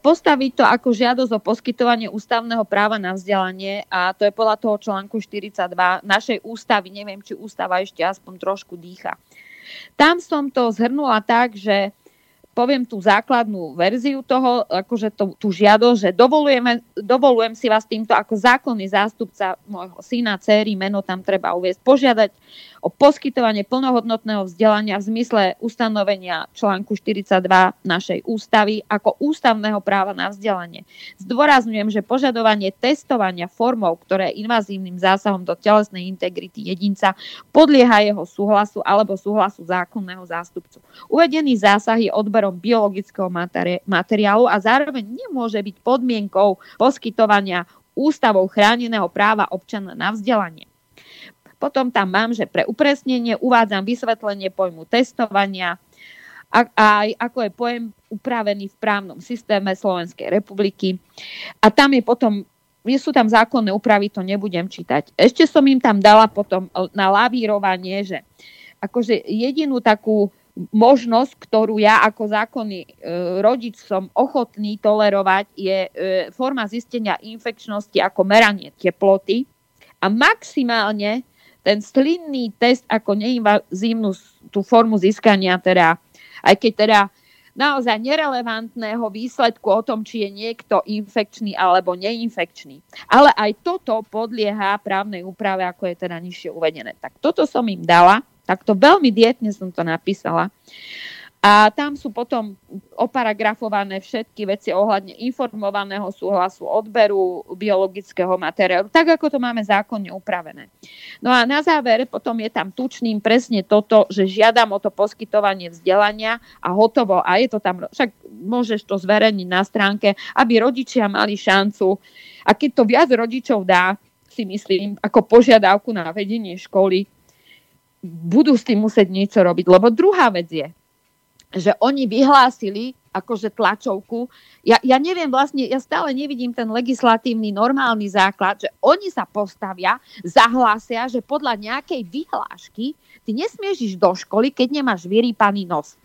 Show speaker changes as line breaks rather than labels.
postaviť to ako žiadosť o poskytovanie ústavného práva na vzdelanie a to je podľa toho článku 42 našej ústavy, neviem, či ústava ešte aspoň trošku dýcha. Tam som to zhrnula tak, že poviem tú základnú verziu toho, akože tú, tú žiadosť, že dovolujem si vás týmto ako zákonný zástupca môjho syna, céry, meno tam treba uviezť, požiadať o poskytovanie plnohodnotného vzdelania v zmysle ustanovenia článku 42 našej ústavy ako ústavného práva na vzdelanie. Zdôrazňujem, že požadovanie testovania formou, ktoré je invazívnym zásahom do telesnej integrity jedinca, podlieha jeho súhlasu alebo súhlasu zákonného zástupcu. Uvedený zásah je odberom biologického materi- materiálu a zároveň nemôže byť podmienkou poskytovania ústavou chráneného práva občana na vzdelanie. Potom tam mám, že pre upresnenie uvádzam vysvetlenie pojmu testovania, a, aj ako je pojem upravený v právnom systéme Slovenskej republiky. A tam je potom sú tam zákonné úpravy, to nebudem čítať. Ešte som im tam dala potom na lavírovanie, že akože jedinú takú možnosť, ktorú ja ako zákonný e, rodič som ochotný tolerovať, je e, forma zistenia infekčnosti ako meranie teploty a maximálne ten slinný test ako neinvazívnu tú formu získania, teda, aj keď teda naozaj nerelevantného výsledku o tom, či je niekto infekčný alebo neinfekčný. Ale aj toto podlieha právnej úprave, ako je teda nižšie uvedené. Tak toto som im dala, takto veľmi dietne som to napísala. A tam sú potom oparagrafované všetky veci ohľadne informovaného súhlasu, odberu biologického materiálu, tak ako to máme zákonne upravené. No a na záver potom je tam tučným presne toto, že žiadam o to poskytovanie vzdelania a hotovo. A je to tam, však môžeš to zverejniť na stránke, aby rodičia mali šancu. A keď to viac rodičov dá, si myslím, ako požiadavku na vedenie školy, budú s tým musieť niečo robiť. Lebo druhá vec je, že oni vyhlásili akože tlačovku. Ja, ja neviem vlastne, ja stále nevidím ten legislatívny normálny základ, že oni sa postavia, zahlásia, že podľa nejakej vyhlášky ty nesmieš do školy, keď nemáš vyrýpaný nos.